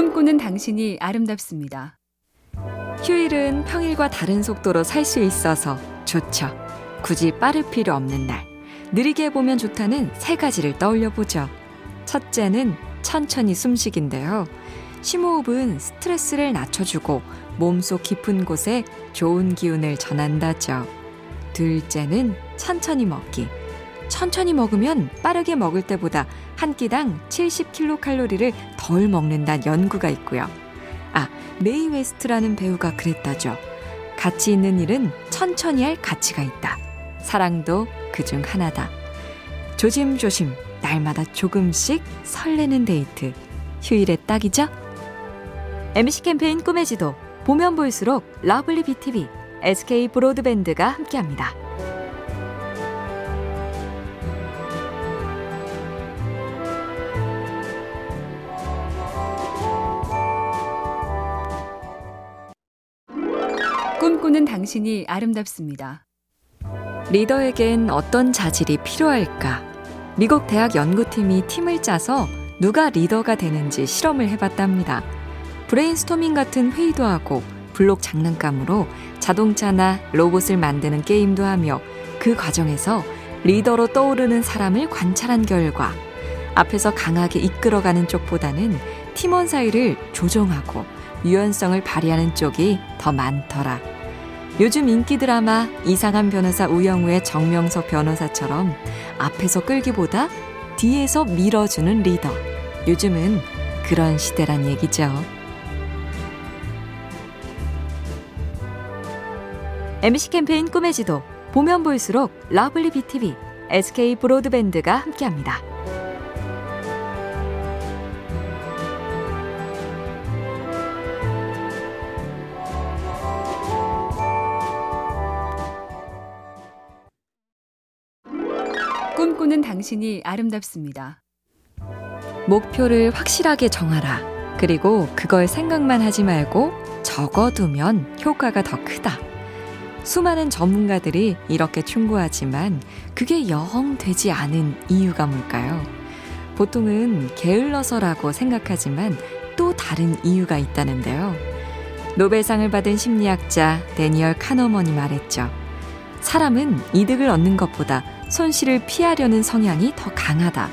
꿈꾸는 당신이 아름답습니다. 휴일은 평일과 다른 속도로 살 수 있어서 좋죠. 굳이 빠를 필요 없는 날. 느리게 보면 좋다는 세 가지를 떠올려 보죠. 첫째는 천천히 숨쉬기인데요. 심호흡은 스트레스를 낮춰주고 몸속 깊은 곳에 좋은 기운을 전한다죠. 둘째는 천천히 먹기. 천천히 먹으면 빠르게 먹을 때보다 한 끼당 70kcal를 덜 먹는다는 연구가 있고요. 아, 메이 웨스트라는 배우가 그랬다죠. 가치 있는 일은 천천히 할 가치가 있다. 사랑도 그중 하나다. 조심조심, 날마다 조금씩 설레는 데이트. 휴일에 딱이죠? MBC 캠페인 꿈의 지도, 보면 볼수록 러블리 BTV, SK 브로드밴드가 함께합니다. 꿈꾸는 당신이 아름답습니다. 리더에겐 어떤 자질이 필요할까? 미국 대학 연구팀이 팀을 짜서 누가 리더가 되는지 실험을 해봤답니다. 브레인스토밍 같은 회의도 하고 블록 장난감으로 자동차나 로봇을 만드는 게임도 하며 그 과정에서 리더로 떠오르는 사람을 관찰한 결과 앞에서 강하게 이끌어가는 쪽보다는 팀원 사이를 조정하고 유연성을 발휘하는 쪽이 더 많더라. 요즘 인기 드라마 이상한 변호사 우영우의 정명석 변호사처럼 앞에서 끌기보다 뒤에서 밀어주는 리더. 요즘은 그런 시대란 얘기죠. MBC 캠페인 꿈의 지도 보면 볼수록 러블리 BTV, SK 브로드밴드가 함께합니다. 꿈꾸는 당신이 아름답습니다. 목표를 확실하게 정하라. 그리고 그걸 생각만 하지 말고 적어두면 효과가 더 크다. 수많은 전문가들이 이렇게 충고하지만 그게 영 되지 않은 이유가 뭘까요? 보통은 게을러서라고 생각하지만 또 다른 이유가 있다는데요. 노벨상을 받은 심리학자 데니얼 카너먼이 말했죠. 사람은 이득을 얻는 것보다 손실을 피하려는 성향이 더 강하다.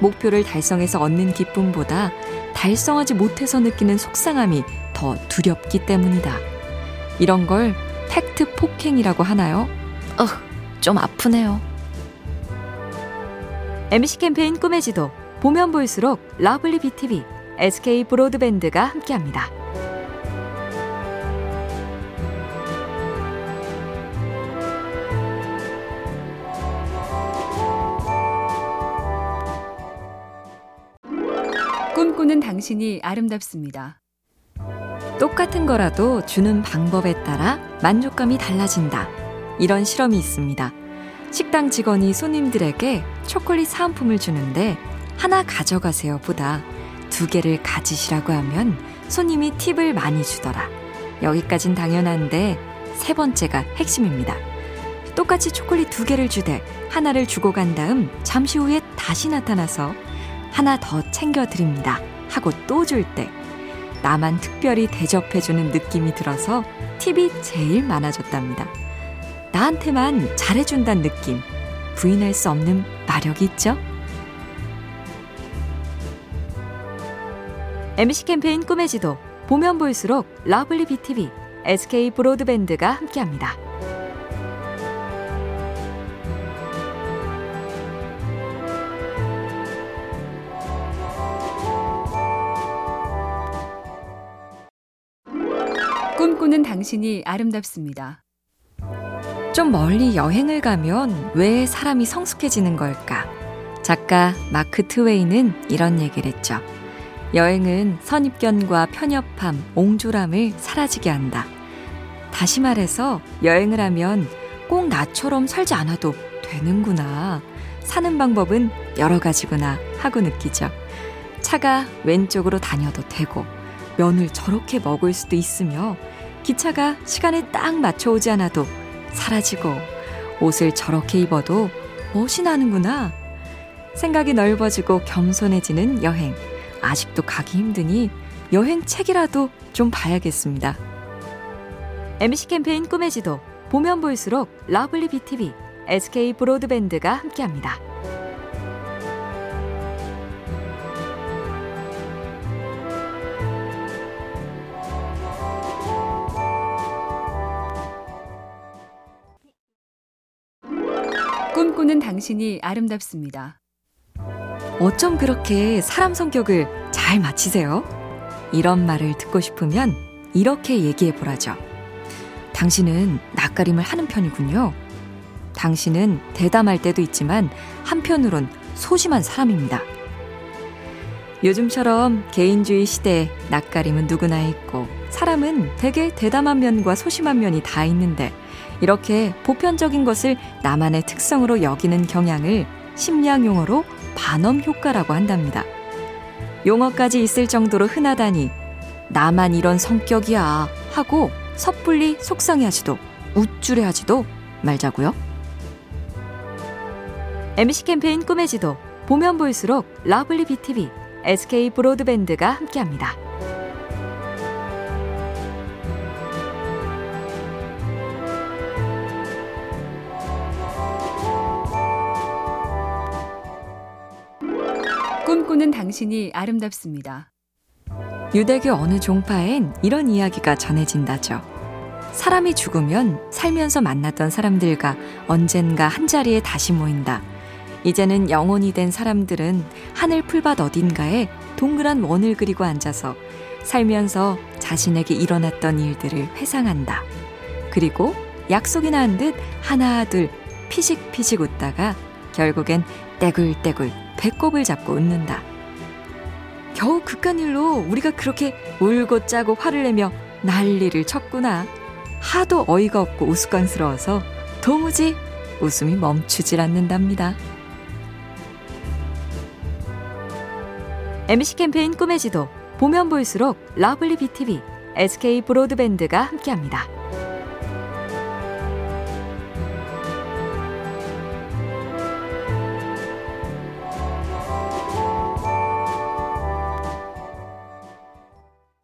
목표를 달성해서 얻는 기쁨보다 달성하지 못해서 느끼는 속상함이 더 두렵기 때문이다. 이런 걸 팩트 폭행이라고 하나요? 어, 좀 아프네요. MBC 캠페인 꿈의 지도 보면 볼수록 러블리 BTV, SK 브로드밴드가 함께합니다. 꿈꾸는 당신이 아름답습니다. 똑같은 거라도 주는 방법에 따라 만족감이 달라진다. 이런 실험이 있습니다. 식당 직원이 손님들에게 초콜릿 사은품을 주는데 하나 가져가세요 보다 두 개를 가지시라고 하면 손님이 팁을 많이 주더라. 여기까진 당연한데 세 번째가 핵심입니다. 똑같이 초콜릿 두 개를 주되 하나를 주고 간 다음 잠시 후에 다시 나타나서 하나 더 챙겨드립니다. 하고 또 줄 때 나만 특별히 대접해주는 느낌이 들어서 팁이 제일 많아졌답니다. 나한테만 잘해준다는 느낌. 부인할 수 없는 마력이 있죠? MC 캠페인 꿈의 지도 보면 볼수록 lovely B tv, SK 브로드밴드가 함께합니다. 꿈꾸는 당신이 아름답습니다. 좀 멀리 여행을 가면 왜 사람이 성숙해지는 걸까? 작가 마크 트웨이는 이런 얘기를 했죠. 여행은 선입견과 편협함, 옹졸함을 사라지게 한다. 다시 말해서 여행을 하면 꼭 나처럼 살지 않아도 되는구나. 사는 방법은 여러 가지구나 하고 느끼죠. 차가 왼쪽으로 다녀도 되고, 면을 저렇게 먹을 수도 있으며, 기차가 시간에 딱 맞춰 오지 않아도 사라지고 옷을 저렇게 입어도 멋이 나는구나. 생각이 넓어지고 겸손해지는 여행. 아직도 가기 힘드니 여행 책이라도 좀 봐야겠습니다. MC 캠페인 꿈의 지도 보면 볼수록 lovely B tv, SK 브로드밴드가 함께합니다. 꿈꾸는 당신이 아름답습니다. 어쩜 그렇게 사람 성격을 잘 맞히세요? 이런 말을 듣고 싶으면 이렇게 얘기해 보라죠. 당신은 낯가림을 하는 편이군요. 당신은 대담할 때도 있지만 한편으론 소심한 사람입니다. 요즘처럼 개인주의 시대에 낯가림은 누구나 있고 사람은 되게 대담한 면과 소심한 면이 다 있는데 이렇게 보편적인 것을 나만의 특성으로 여기는 경향을 심리학 용어로 바넘 효과라고 한답니다. 용어까지 있을 정도로 흔하다니 나만 이런 성격이야 하고 섣불리 속상해하지도 우쭐해하지도 말자고요. MC 캠페인 꿈의 지도 보면 볼수록 lovely B tv, SK 브로드밴드가 함께합니다. 꿈꾸는 당신이 아름답습니다. 유대교 어느 종파엔 이런 이야기가 전해진다죠. 사람이 죽으면 살면서 만났던 사람들과 언젠가 한 자리에 다시 모인다. 이제는 영혼이 된 사람들은 하늘 풀밭 어딘가에 동그란 원을 그리고 앉아서 살면서 자신에게 일어났던 일들을 회상한다. 그리고 약속이나 한 듯 하나 둘 피식피식 웃다가 결국엔 떼굴떼굴 배꼽을 잡고 웃는다. 겨우 그깟 일로 우리가 그렇게 울고 짜고 화를 내며 난리를 쳤구나. 하도 어이가 없고 우스꽝스러워서 도무지 웃음이 멈추질 않는답니다. MC 캠페인 꿈의 지도 보면 볼수록 lovely B tv, SK 브로드밴드가 함께합니다.